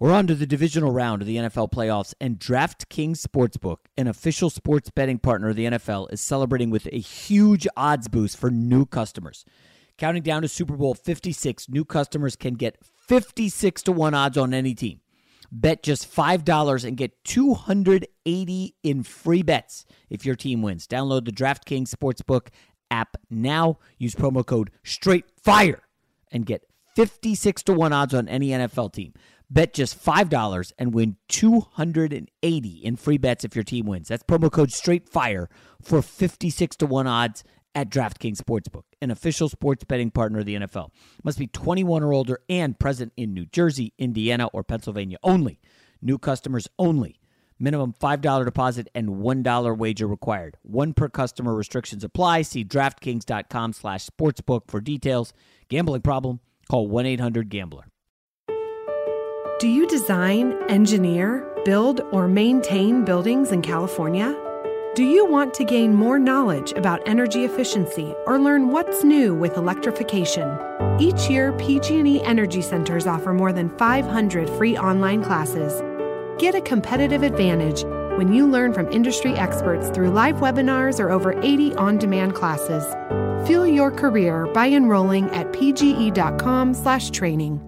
We're on to the divisional round of the NFL playoffs, and DraftKings Sportsbook, an official sports betting partner of the NFL, is celebrating with a huge odds boost for new customers. Counting down to Super Bowl 56, new customers can get 56 to 1 odds on any team. Bet just $5 and get 280 in free bets if your team wins. Download the DraftKings Sportsbook app now. Use promo code STRAIGHTFIRE and get 56 to 1 odds on any NFL team. Bet just $5 and win 280 in free bets if your team wins. That's promo code STRAIGHTFIRE for 56 to 1 odds at DraftKings Sportsbook, an official sports betting partner of the NFL. Must be 21 or older and present in New Jersey, Indiana, or Pennsylvania only. New customers only. Minimum $5 deposit and $1 wager required. One per customer restrictions apply. See DraftKings.com slash sportsbook for details. Gambling problem? Call 1-800-GAMBLER. Do you design, engineer, build, or maintain buildings in California? Do you want to gain more knowledge about energy efficiency or learn what's new with electrification? Each year, PG&E Energy Centers offer more than 500 free online classes. Get a competitive advantage when you learn from industry experts through live webinars or over 80 on-demand classes. Fuel your career by enrolling at pge.com/training.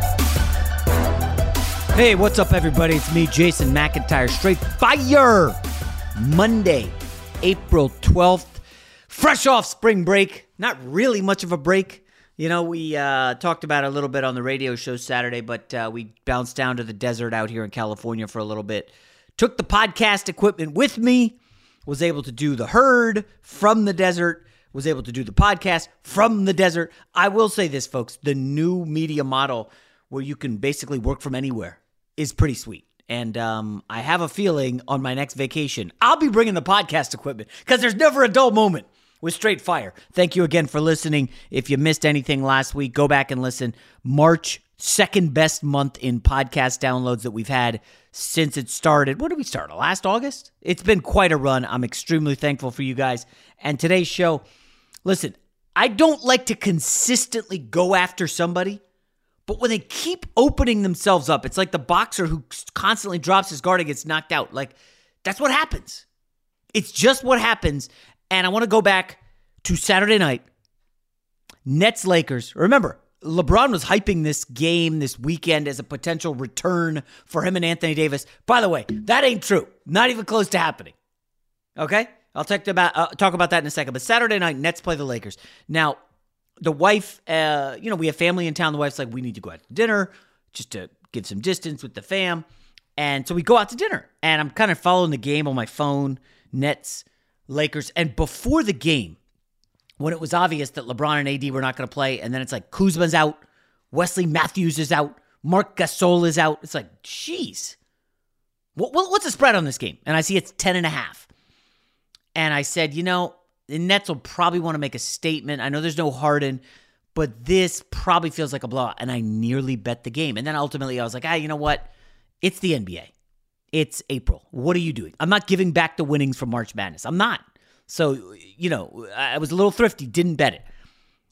Hey, what's up, everybody? It's me, Jason McIntyre. Straight fire! Monday, April 12th. Fresh off spring break. Not really much of a break. You know, we uh, talked about it a little bit on the radio show Saturday, but uh, we bounced down to the desert out here in California for a little bit. Took the podcast equipment with me. Was able to do the herd from the desert. Was able to do the podcast from the desert. I will say this, folks the new media model where you can basically work from anywhere is pretty sweet. And um, I have a feeling on my next vacation, I'll be bringing the podcast equipment because there's never a dull moment with Straight Fire. Thank you again for listening. If you missed anything last week, go back and listen. March second best month in podcast downloads that we've had since it started. What did we start? Last August? It's been quite a run. I'm extremely thankful for you guys. And today's show, listen, I don't like to consistently go after somebody, but when they keep opening themselves up, it's like the boxer who constantly drops his guard and gets knocked out. Like, that's what happens. It's just what happens. And I want to go back to Saturday night Nets Lakers. Remember, LeBron was hyping this game this weekend as a potential return for him and Anthony Davis. By the way, that ain't true. Not even close to happening. Okay? I'll talk about uh, talk about that in a second. But Saturday night, Nets play the Lakers. Now, the wife, uh, you know, we have family in town. The wife's like, we need to go out to dinner just to give some distance with the fam. And so we go out to dinner. And I'm kind of following the game on my phone, Nets, Lakers. And before the game, when it was obvious that LeBron and AD were not going to play, and then it's like Kuzma's out, Wesley Matthews is out, Marc Gasol is out. It's like, jeez. What, what's the spread on this game? And I see it's 10 and a half. And I said, you know, the Nets will probably want to make a statement. I know there's no Harden, but this probably feels like a blowout. And I nearly bet the game. And then ultimately I was like, ah, you know what? It's the NBA. It's April. What are you doing? I'm not giving back the winnings from March Madness. I'm not. So, you know, I was a little thrifty, didn't bet it.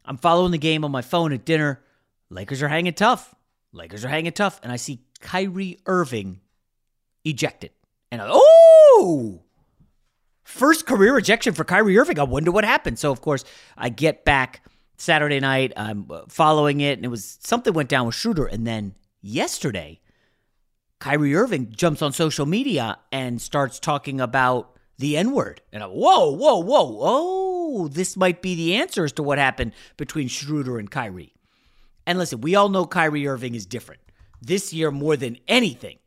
I'm following the game on my phone at dinner. Lakers are hanging tough. Lakers are hanging tough. And I see Kyrie Irving ejected. And I, oh, first career rejection for Kyrie Irving. I wonder what happened. So, of course, I get back Saturday night. I'm uh, following it, and it was something went down with Schroeder. And then yesterday, Kyrie Irving jumps on social media and starts talking about the N word. And I, whoa, whoa, whoa, oh, this might be the answer as to what happened between Schroeder and Kyrie. And listen, we all know Kyrie Irving is different. This year, more than anything,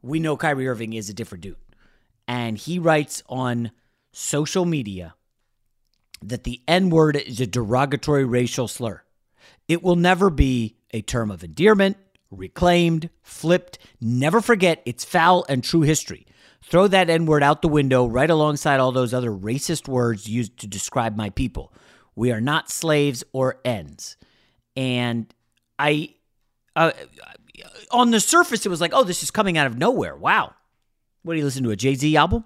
we know Kyrie Irving is a different dude. And he writes on social media that the N word is a derogatory racial slur. It will never be a term of endearment, reclaimed, flipped. Never forget its foul and true history. Throw that N word out the window right alongside all those other racist words used to describe my people. We are not slaves or ends. And I, uh, on the surface, it was like, oh, this is coming out of nowhere. Wow. What do you listen to? A Jay Z album?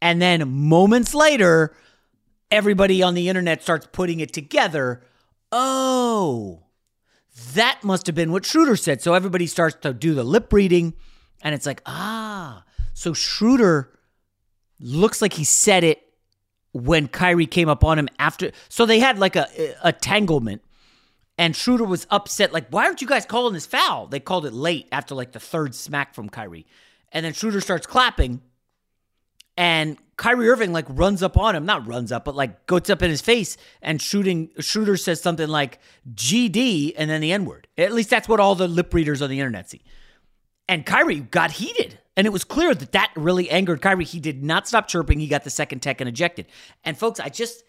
And then moments later, everybody on the internet starts putting it together. Oh, that must have been what Schroeder said. So everybody starts to do the lip reading, and it's like, ah, so Schroeder looks like he said it when Kyrie came up on him after. So they had like a, a tanglement, and Schroeder was upset. Like, why aren't you guys calling this foul? They called it late after like the third smack from Kyrie, and then Schroeder starts clapping, and Kyrie Irving like runs up on him, not runs up, but like goes up in his face, and shooting Schroeder says something like GD and then the N word. At least that's what all the lip readers on the internet see. And Kyrie got heated. And it was clear that that really angered Kyrie. He did not stop chirping. He got the second tech and ejected. And folks, I just,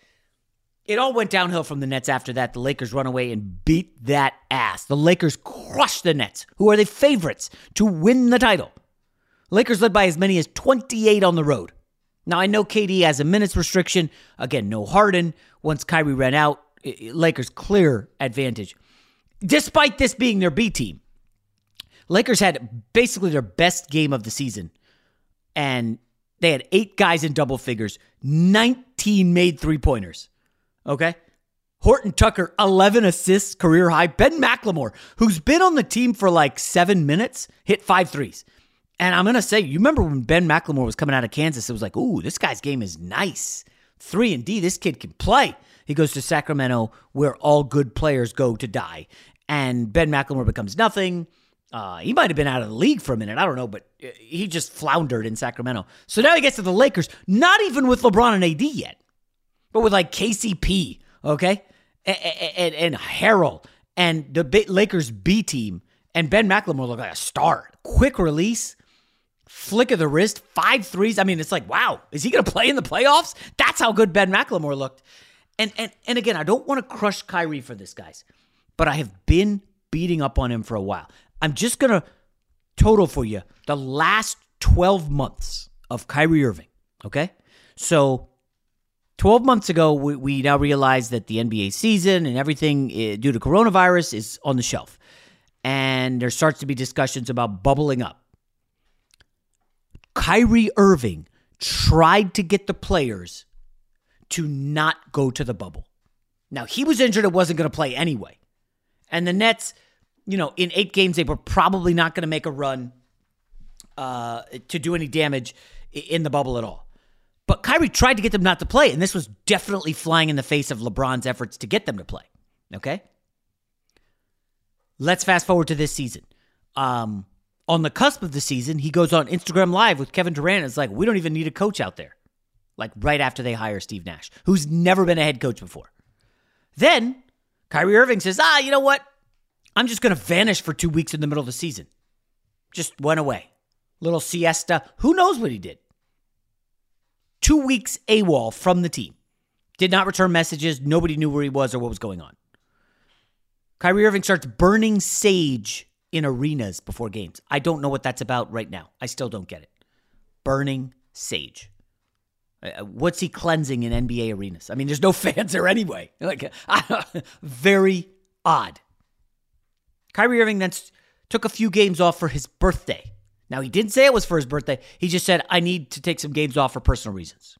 it all went downhill from the Nets after that. The Lakers run away and beat that ass. The Lakers crushed the Nets, who are the favorites to win the title. Lakers led by as many as 28 on the road. Now, I know KD has a minutes restriction. Again, no Harden. Once Kyrie ran out, Lakers clear advantage. Despite this being their B team, Lakers had basically their best game of the season. And they had eight guys in double figures, 19 made three pointers. Okay. Horton Tucker, 11 assists, career high. Ben McLemore, who's been on the team for like seven minutes, hit five threes. And I'm to say, you remember when Ben McLemore was coming out of Kansas, it was like, ooh, this guy's game is nice. Three and D, this kid can play. He goes to Sacramento, where all good players go to die. And Ben McLemore becomes nothing. Uh, he might have been out of the league for a minute. I don't know, but uh, he just floundered in Sacramento. So now he gets to the Lakers, not even with LeBron and AD yet, but with like KCP, okay, and, and, and Harrell and the Lakers B team, and Ben McLemore look like a star. Quick release, flick of the wrist, five threes. I mean, it's like, wow, is he going to play in the playoffs? That's how good Ben McLemore looked. And and and again, I don't want to crush Kyrie for this, guys, but I have been beating up on him for a while. I'm just going to total for you the last 12 months of Kyrie Irving. Okay. So 12 months ago, we, we now realize that the NBA season and everything eh, due to coronavirus is on the shelf. And there starts to be discussions about bubbling up. Kyrie Irving tried to get the players to not go to the bubble. Now, he was injured and wasn't going to play anyway. And the Nets, you know, in eight games, they were probably not going to make a run uh, to do any damage in the bubble at all. But Kyrie tried to get them not to play, and this was definitely flying in the face of LeBron's efforts to get them to play. Okay? Let's fast forward to this season. Um, on the cusp of the season, he goes on Instagram Live with Kevin Durant. It's like, we don't even need a coach out there. Like right after they hire Steve Nash, who's never been a head coach before. Then Kyrie Irving says, ah, you know what? I'm just going to vanish for two weeks in the middle of the season. Just went away. Little siesta. Who knows what he did? Two weeks AWOL from the team. Did not return messages. Nobody knew where he was or what was going on. Kyrie Irving starts burning sage in arenas before games. I don't know what that's about right now. I still don't get it. Burning sage. Uh, what's he cleansing in NBA arenas? I mean, there's no fans there anyway. Like, very odd. Kyrie Irving then took a few games off for his birthday. Now, he didn't say it was for his birthday. He just said, I need to take some games off for personal reasons.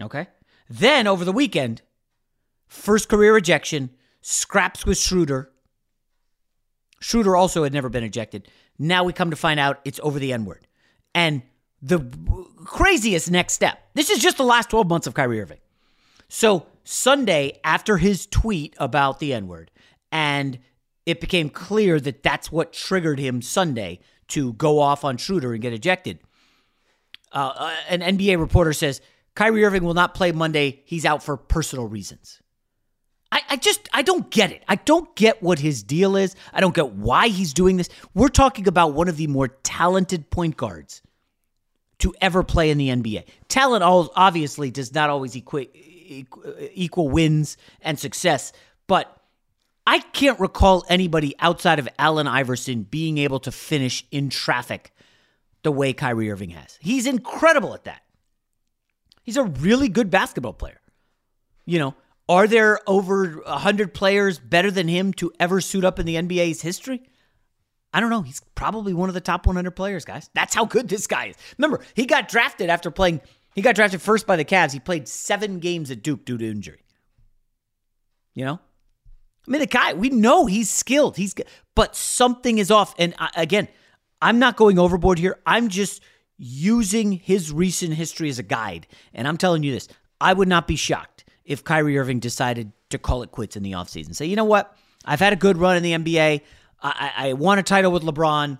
Okay. Then over the weekend, first career ejection, scraps with Schroeder. Schroeder also had never been ejected. Now we come to find out it's over the N word. And the craziest next step this is just the last 12 months of Kyrie Irving. So, Sunday, after his tweet about the N word, and it became clear that that's what triggered him Sunday to go off on Schroeder and get ejected. Uh, uh an NBA reporter says Kyrie Irving will not play Monday. He's out for personal reasons. I, I, just I don't get it. I don't get what his deal is. I don't get why he's doing this. We're talking about one of the more talented point guards to ever play in the NBA. Talent obviously does not always equate equal wins and success, but I can't recall anybody outside of Allen Iverson being able to finish in traffic the way Kyrie Irving has. He's incredible at that. He's a really good basketball player. You know, are there over 100 players better than him to ever suit up in the NBA's history? I don't know. He's probably one of the top 100 players, guys. That's how good this guy is. Remember, he got drafted after playing, he got drafted first by the Cavs. He played seven games at Duke due to injury. You know? I mean, the guy, we know he's skilled. He's, but something is off. And I, again, I'm not going overboard here. I'm just using his recent history as a guide. And I'm telling you this I would not be shocked if Kyrie Irving decided to call it quits in the offseason. Say, you know what? I've had a good run in the NBA. I, I won a title with LeBron.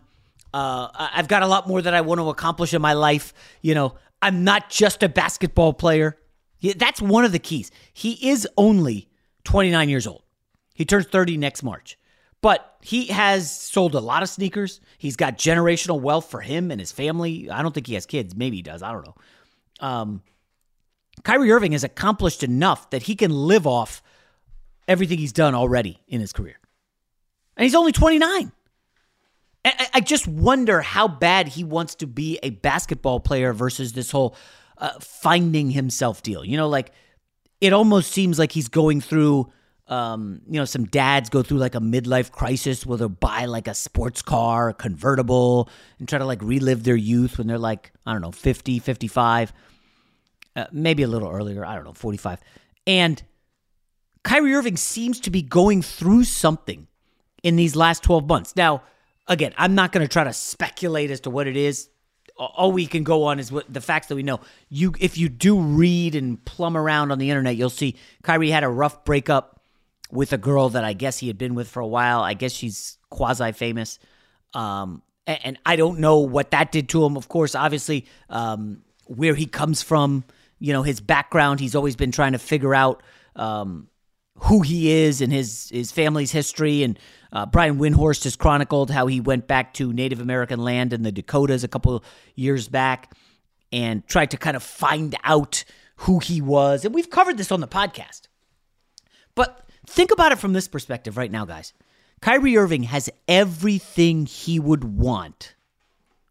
Uh, I've got a lot more that I want to accomplish in my life. You know, I'm not just a basketball player. That's one of the keys. He is only 29 years old. He turns 30 next March. But he has sold a lot of sneakers. He's got generational wealth for him and his family. I don't think he has kids. Maybe he does. I don't know. Um, Kyrie Irving has accomplished enough that he can live off everything he's done already in his career. And he's only 29. I just wonder how bad he wants to be a basketball player versus this whole uh, finding himself deal. You know, like it almost seems like he's going through, um, you know, some dads go through like a midlife crisis where they'll buy like a sports car, a convertible, and try to like relive their youth when they're like, I don't know, 50, 55, uh, maybe a little earlier, I don't know, 45. And Kyrie Irving seems to be going through something in these last 12 months. Now, again, I'm not going to try to speculate as to what it is. All we can go on is what the facts that we know. You, if you do read and plumb around on the internet, you'll see Kyrie had a rough breakup with a girl that I guess he had been with for a while. I guess she's quasi famous, um, and, I don't know what that did to him. Of course, obviously, um, where he comes from, you know, his background. He's always been trying to figure out um, who he is and his his family's history and uh, Brian Windhorst has chronicled how he went back to Native American land in the Dakotas a couple years back and tried to kind of find out who he was. And we've covered this on the podcast. But think about it from this perspective right now, guys. Kyrie Irving has everything he would want,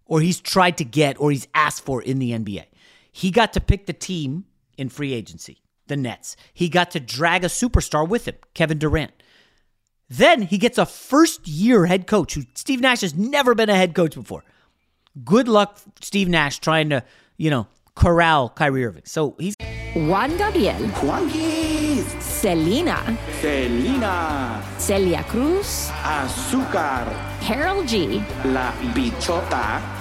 or he's tried to get, or he's asked for in the NBA. He got to pick the team in free agency, the Nets. He got to drag a superstar with him, Kevin Durant. Then he gets a first year head coach who Steve Nash has never been a head coach before. Good luck, Steve Nash, trying to, you know, corral Kyrie Irving. So he's Juan Gabriel, Juanquis, Selena, Selena, Celia Cruz, Azúcar, Karol G, La Bichota,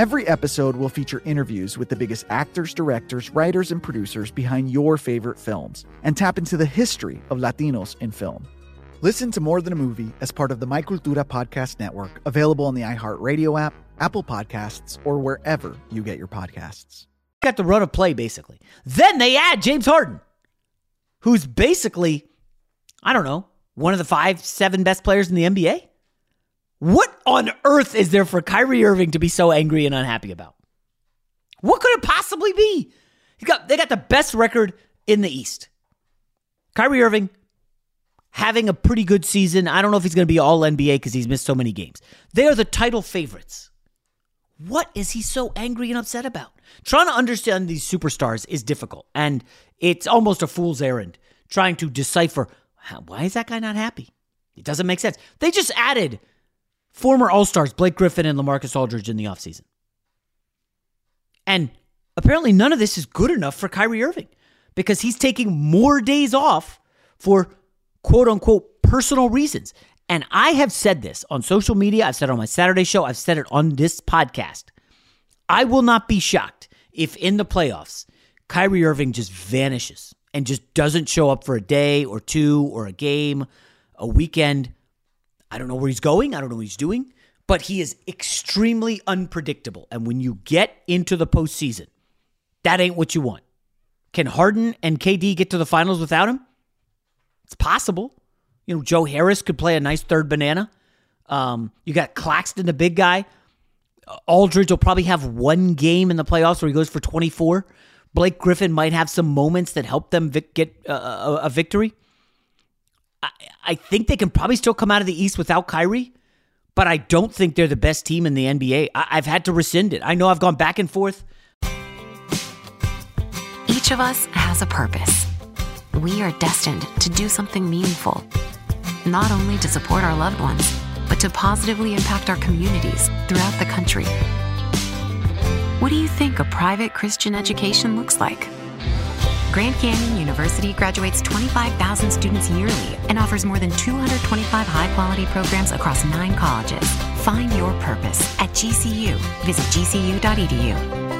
Every episode will feature interviews with the biggest actors, directors, writers, and producers behind your favorite films and tap into the history of Latinos in film. Listen to More Than a Movie as part of the My Cultura Podcast Network, available on the iHeartRadio app, Apple Podcasts, or wherever you get your podcasts. got the run of play, basically. Then they add James Harden, who's basically, I don't know, one of the five, seven best players in the NBA. What on earth is there for Kyrie Irving to be so angry and unhappy about? What could it possibly be? He got they got the best record in the East. Kyrie Irving having a pretty good season. I don't know if he's going to be all NBA because he's missed so many games. They are the title favorites. What is he so angry and upset about? Trying to understand these superstars is difficult, and it's almost a fool's errand trying to decipher why is that guy not happy. It doesn't make sense. They just added former All Stars Blake Griffin and Lamarcus Aldridge in the offseason. And apparently, none of this is good enough for Kyrie Irving because he's taking more days off for quote unquote personal reasons. And I have said this on social media, I've said it on my Saturday show, I've said it on this podcast. I will not be shocked if in the playoffs, Kyrie Irving just vanishes and just doesn't show up for a day or two or a game, a weekend. I don't know where he's going. I don't know what he's doing, but he is extremely unpredictable. And when you get into the postseason, that ain't what you want. Can Harden and KD get to the finals without him? It's possible. You know, Joe Harris could play a nice third banana. Um, you got Claxton, the big guy. Aldridge will probably have one game in the playoffs where he goes for 24. Blake Griffin might have some moments that help them vic- get uh, a, a victory. I, think they can probably still come out of the East without Kyrie, but I don't think they're the best team in the NBA. I, I've had to rescind it. I know I've gone back and forth. Each of us has a purpose. We are destined to do something meaningful, not only to support our loved ones, but to positively impact our communities throughout the country. What do you think a private Christian education looks like? Grand Canyon University graduates 25,000 students yearly and offers more than 225 high quality programs across nine colleges. Find your purpose at GCU. Visit gcu.edu.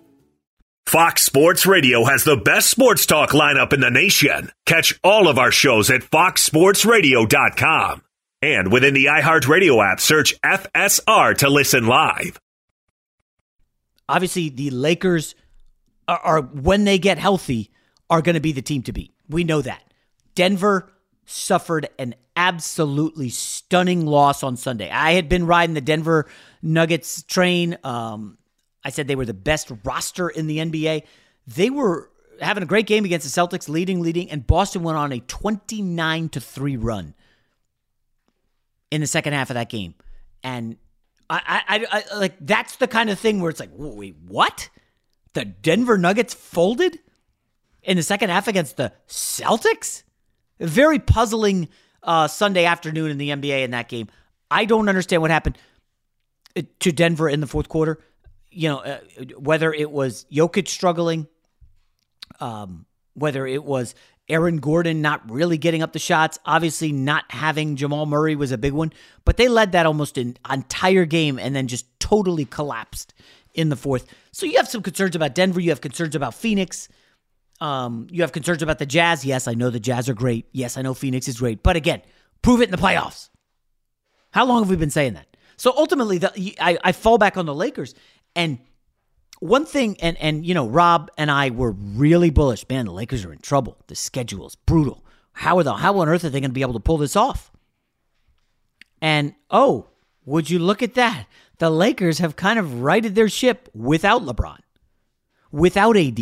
Fox Sports Radio has the best sports talk lineup in the nation. Catch all of our shows at foxsportsradio.com. And within the iHeartRadio app, search FSR to listen live. Obviously, the Lakers are, are when they get healthy, are going to be the team to beat. We know that. Denver suffered an absolutely stunning loss on Sunday. I had been riding the Denver Nuggets train. Um, I said they were the best roster in the NBA. They were having a great game against the Celtics, leading, leading, and Boston went on a 29 to 3 run in the second half of that game. And I, I, I, like that's the kind of thing where it's like, wait, what? The Denver Nuggets folded in the second half against the Celtics? Very puzzling uh, Sunday afternoon in the NBA in that game. I don't understand what happened uh, to Denver in the fourth quarter you know, uh, whether it was Jokic struggling, um, whether it was Aaron Gordon not really getting up the shots, obviously not having Jamal Murray was a big one, but they led that almost an entire game and then just totally collapsed in the fourth. So you have some concerns about Denver, you have concerns about Phoenix. Um, you have concerns about the Jazz. Yes, I know the Jazz are great. Yes, I know Phoenix is great. But again, prove it in the playoffs. How long have we been saying that? So ultimately, the, I, I fall back on the Lakers. And one thing, and and you know, Rob and I were really bullish. Man, the Lakers are in trouble. The schedule is brutal. How are the how on earth are they going to be able to pull this off? And oh, would you look at that? The Lakers have kind of righted their ship without LeBron, without AD,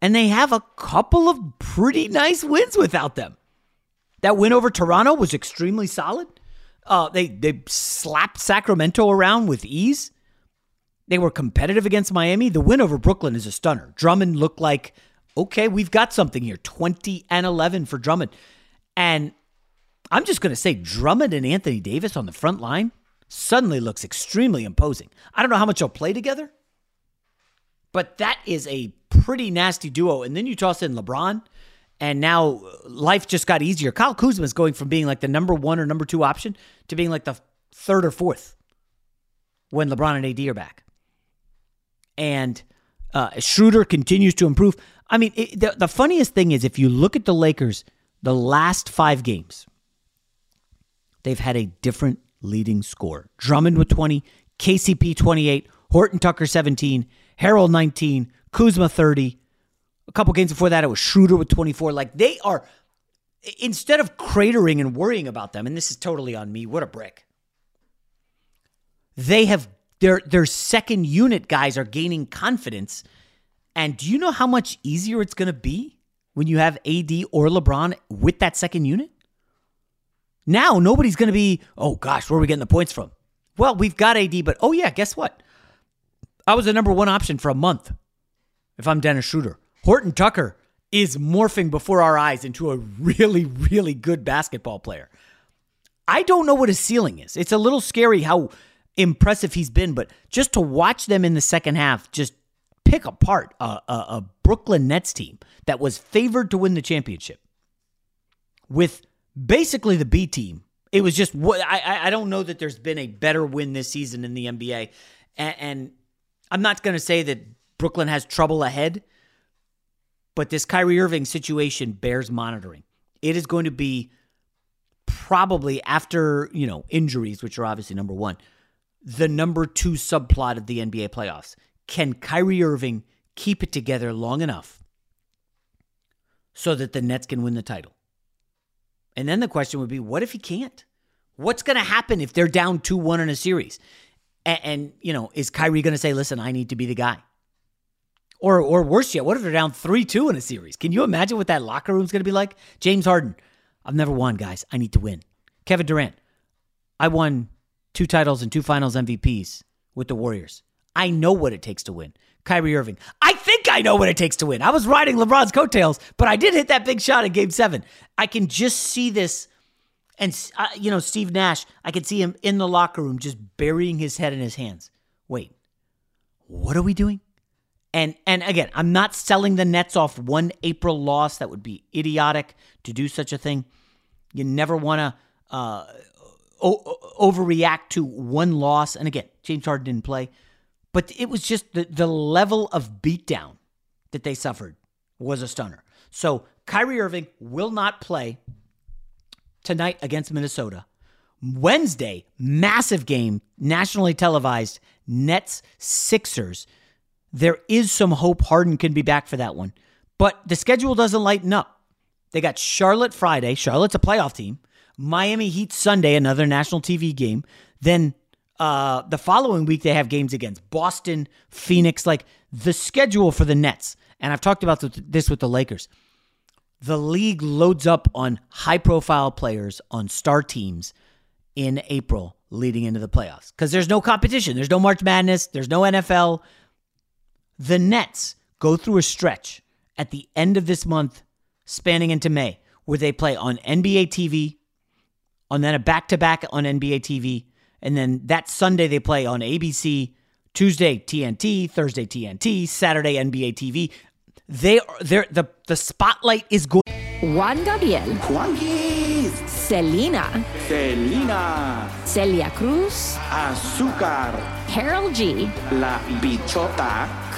and they have a couple of pretty nice wins without them. That win over Toronto was extremely solid. Uh, they they slapped Sacramento around with ease. They were competitive against Miami. The win over Brooklyn is a stunner. Drummond looked like, okay, we've got something here. 20 and 11 for Drummond. And I'm just going to say Drummond and Anthony Davis on the front line suddenly looks extremely imposing. I don't know how much they'll play together, but that is a pretty nasty duo. And then you toss in LeBron, and now life just got easier. Kyle Kuzma is going from being like the number one or number two option to being like the third or fourth when LeBron and AD are back and uh, Schroeder continues to improve. I mean, it, the, the funniest thing is if you look at the Lakers, the last five games, they've had a different leading score. Drummond with 20, KCP 28, Horton Tucker 17, Harrell 19, Kuzma 30. A couple games before that, it was Schroeder with 24. Like they are, instead of cratering and worrying about them, and this is totally on me, what a brick. They have their their second unit guys are gaining confidence. And do you know how much easier it's going to be when you have AD or LeBron with that second unit? Now nobody's going to be, oh gosh, where are we getting the points from? Well, we've got AD, but oh yeah, guess what? I was the number one option for a month. If I'm Dennis Schroeder, Horton Tucker is morphing before our eyes into a really, really good basketball player. I don't know what his ceiling is. It's a little scary how impressive he's been, but just to watch them in the second half just pick apart a, a, a Brooklyn Nets team that was favored to win the championship with basically the B team. It was just I I don't know that there's been a better win this season in the NBA, and, and I'm not going to say that Brooklyn has trouble ahead, but this Kyrie Irving situation bears monitoring. It is going to be probably after you know injuries, which are obviously number one, the number two subplot of the NBA playoffs. Can Kyrie Irving keep it together long enough so that the Nets can win the title? And then the question would be, what if he can't? What's going to happen if they're down 2 1 in a series? And, and, you know, is Kyrie going to say, listen, I need to be the guy? Or, or worse yet, what if they're down 3 2 in a series? Can you imagine what that locker room's going to be like? James Harden, I've never won, guys. I need to win. Kevin Durant, I won two titles and two finals MVPs with the Warriors. I know what it takes to win. Kyrie Irving. I think I know what it takes to win. I was riding LeBron's coattails, but I did hit that big shot in game seven. I can just see this. And, uh, you know, Steve Nash, I could see him in the locker room just burying his head in his hands. Wait, what are we doing? And and again, I'm not selling the Nets off one April loss. That would be idiotic to do such a thing. You never want to uh, o- overreact to one loss. And again, James Harden didn't play. But it was just the, the level of beatdown that they suffered was a stunner. So Kyrie Irving will not play tonight against Minnesota. Wednesday, massive game, nationally televised, Nets Sixers. There is some hope Harden can be back for that one. But the schedule doesn't lighten up. They got Charlotte Friday. Charlotte's a playoff team. Miami Heat Sunday, another national TV game. Then uh, the following week, they have games against Boston, Phoenix, like the schedule for the Nets. And I've talked about this with the Lakers. The league loads up on high profile players on star teams in April leading into the playoffs because there's no competition. There's no March Madness. There's no NFL. The Nets go through a stretch at the end of this month, spanning into May, where they play on NBA TV, and then a back to back on NBA TV, and then that Sunday they play on ABC, Tuesday TNT, Thursday TNT, Saturday NBA TV. They are they the the spotlight is going. Juan Gabriel. Juanquis. Selena. Selena. Celia Cruz. Azúcar. Karol G. La Bichota.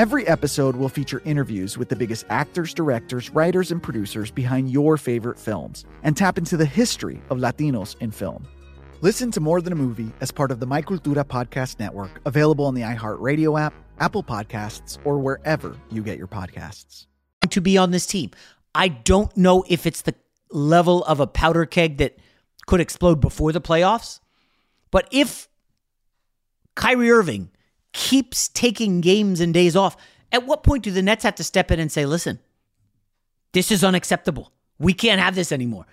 Every episode will feature interviews with the biggest actors, directors, writers, and producers behind your favorite films and tap into the history of Latinos in film. Listen to More Than a Movie as part of the My Cultura Podcast Network, available on the iHeartRadio app, Apple Podcasts, or wherever you get your podcasts. To be on this team. I don't know if it's the level of a powder keg that could explode before the playoffs, but if Kyrie Irving keeps taking games and days off, at what point do the Nets have to step in and say, listen, this is unacceptable. We can't have this anymore.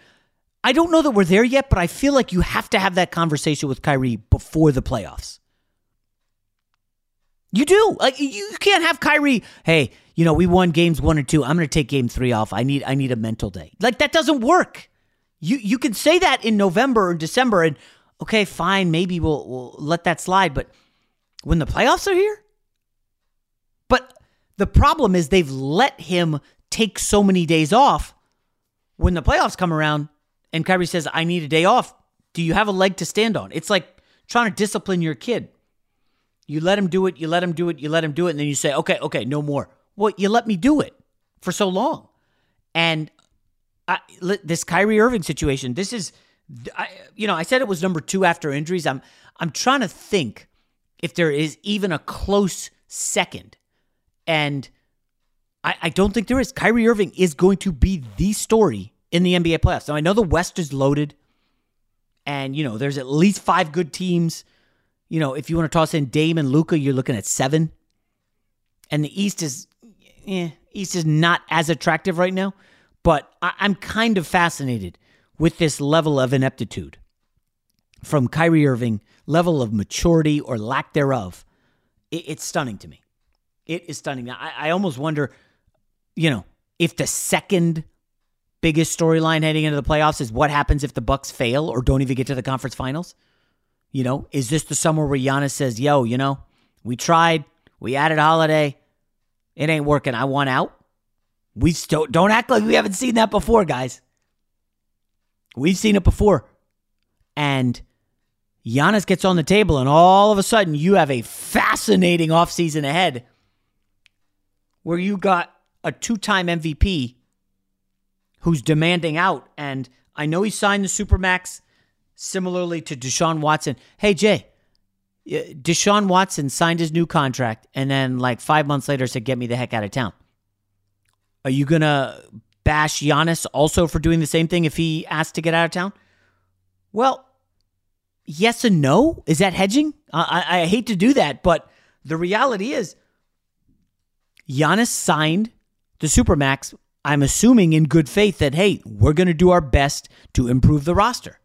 I don't know that we're there yet, but I feel like you have to have that conversation with Kyrie before the playoffs. You do. Like you can't have Kyrie, hey, you know, we won games 1 and 2. I'm going to take game 3 off. I need I need a mental day. Like that doesn't work. You you can say that in November or December and okay, fine, maybe we'll we'll let that slide, but when the playoffs are here? But the problem is they've let him take so many days off. When the playoffs come around and Kyrie says, I need a day off, do you have a leg to stand on? It's like trying to discipline your kid. You let him do it, you let him do it, you let him do it, and then you say, okay, okay, no more. Well, you let me do it for so long. And I, this Kyrie Irving situation, this is, I, you know, I said it was number two after injuries. I'm, I'm trying to think if there is even a close second. And I, I don't think there is. Kyrie Irving is going to be the story in the NBA playoffs. Now, I know the West is loaded, and, you know, there's at least five good teams. You know, if you want to toss in Dame and Luka, you're looking at seven. And the East is, eh, East is not as attractive right now. But I, I'm kind of fascinated with this level of ineptitude from Kyrie Irving, level of maturity or lack thereof. It, it's stunning to me. It is stunning. I, I almost wonder, you know, if the second biggest storyline heading into the playoffs is what happens if the Bucks fail or don't even get to the conference finals. You know, is this the summer where Giannis says, "Yo, you know, we tried, we added Holiday, it ain't working. I want out." We still don't act like we haven't seen that before, guys. We've seen it before, and Giannis gets on the table, and all of a sudden, you have a fascinating offseason ahead where you got a two time MVP who's demanding out. And I know he signed the Supermax similarly to Deshaun Watson. Hey, Jay, Deshaun Watson signed his new contract and then, like, five months later said, Get me the heck out of town. Are you going to bash Giannis also for doing the same thing if he asked to get out of town? Well, yes and no. Is that hedging? I, I, hate to do that, but the reality is Giannis signed the Supermax, I'm assuming in good faith that, hey, we're going to do our best to improve the roster.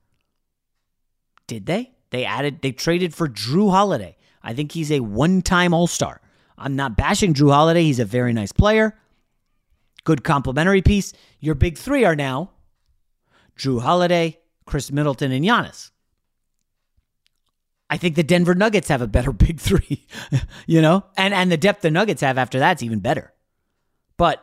Did they? They added, they traded for Jrue Holiday. I think he's a one time All Star. I'm not bashing Jrue Holiday. He's a very nice player. Good complementary piece. Your big three are now Jrue Holiday, Khris Middleton, and Giannis. I think the Denver Nuggets have a better big three, you know, and and the depth the Nuggets have after that's even better. But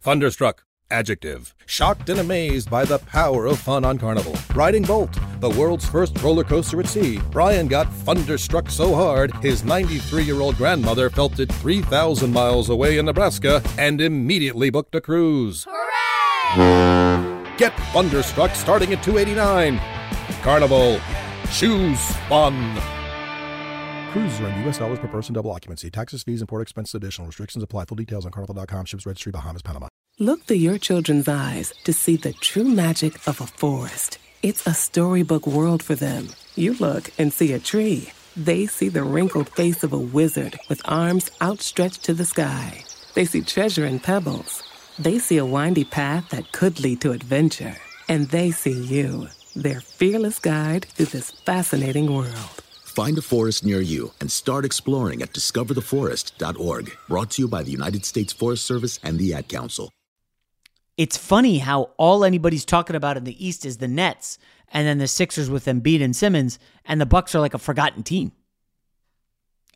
thunderstruck, adjective, shocked and amazed by the power of fun on Carnival, riding Bolt, the world's first roller coaster at sea. Brian got thunderstruck so hard his 93-year-old grandmother felt it 3,000 miles away in Nebraska and immediately booked a cruise. Hooray! Get thunderstruck starting at 289. Carnival Choose fun. Cruises are in U.S. dollars per person, double occupancy. Taxes, fees, and port expenses additional. Restrictions apply. Full details on carnival.com. Ships registry, Bahamas, Panama. Look through your children's eyes to see the true magic of a forest. It's a storybook world for them. You look and see a tree. They see the wrinkled face of a wizard with arms outstretched to the sky. They see treasure in pebbles. They see a windy path that could lead to adventure. And they see you their fearless guide through this fascinating world. Find a forest near you and start exploring at discovertheforest.org. Brought to you by the United States Forest Service and the Ad Council. It's funny how all anybody's talking about in the East is the Nets, and then the Sixers with Embiid and Simmons, and the Bucks are like a forgotten team.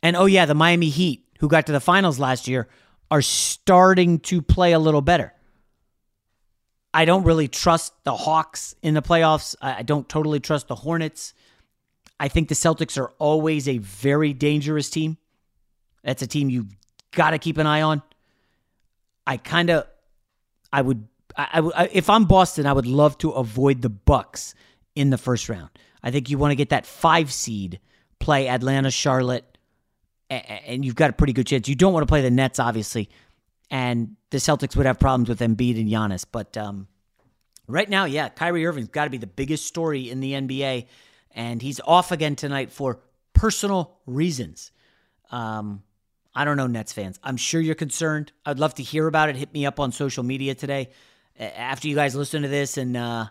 And oh yeah, the Miami Heat, who got to the finals last year, are starting to play a little better. I don't really trust the Hawks in the playoffs. I don't totally trust the Hornets. I think the Celtics are always a very dangerous team. That's a team you've got to keep an eye on. I kind of, I would, I, I, if I'm Boston, I would love to avoid the Bucks in the first round. I think you want to get that five seed, play Atlanta, Charlotte, and you've got a pretty good chance. You don't want to play the Nets, obviously, and the Celtics would have problems with Embiid and Giannis. But um, right now, yeah, Kyrie Irving's got to be the biggest story in the NBA, and he's off again tonight for personal reasons. Um, I don't know, Nets fans. I'm sure you're concerned. I'd love to hear about it. Hit me up on social media today after you guys listen to this, and uh,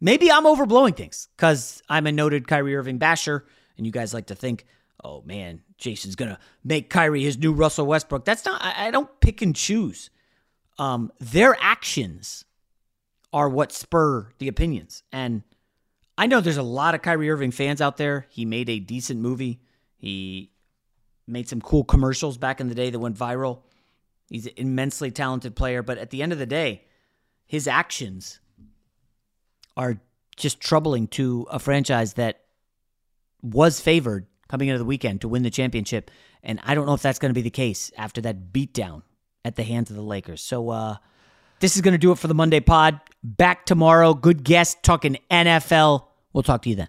maybe I'm overblowing things because I'm a noted Kyrie Irving basher, and you guys like to think, oh man, Jason's gonna make Kyrie his new Russell Westbrook. That's not. I, I don't pick and choose. Um, their actions are what spur the opinions, and I know there's a lot of Kyrie Irving fans out there. He made a decent movie. He made some cool commercials back in the day that went viral. He's an immensely talented player, but at the end of the day, his actions are just troubling to a franchise that was favored coming into the weekend to win the championship. And I don't know if that's going to be the case after that beatdown at the hands of the Lakers. So, uh, this is going to do it for the Monday pod. Back tomorrow. Good guest talking NFL. We'll talk to you then.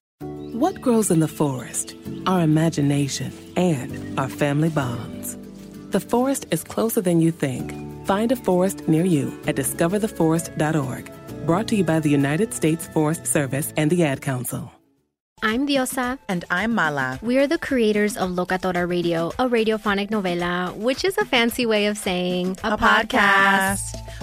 What grows in the forest? Our imagination and our family bonds. The forest is closer than you think. Find a forest near you at discovertheforest.org. Brought to you by the United States Forest Service and the Ad Council. I'm Diosa. And I'm Mala. We are the creators of Locatora Radio, a radiophonic novela, which is a fancy way of saying a, a podcast. podcast.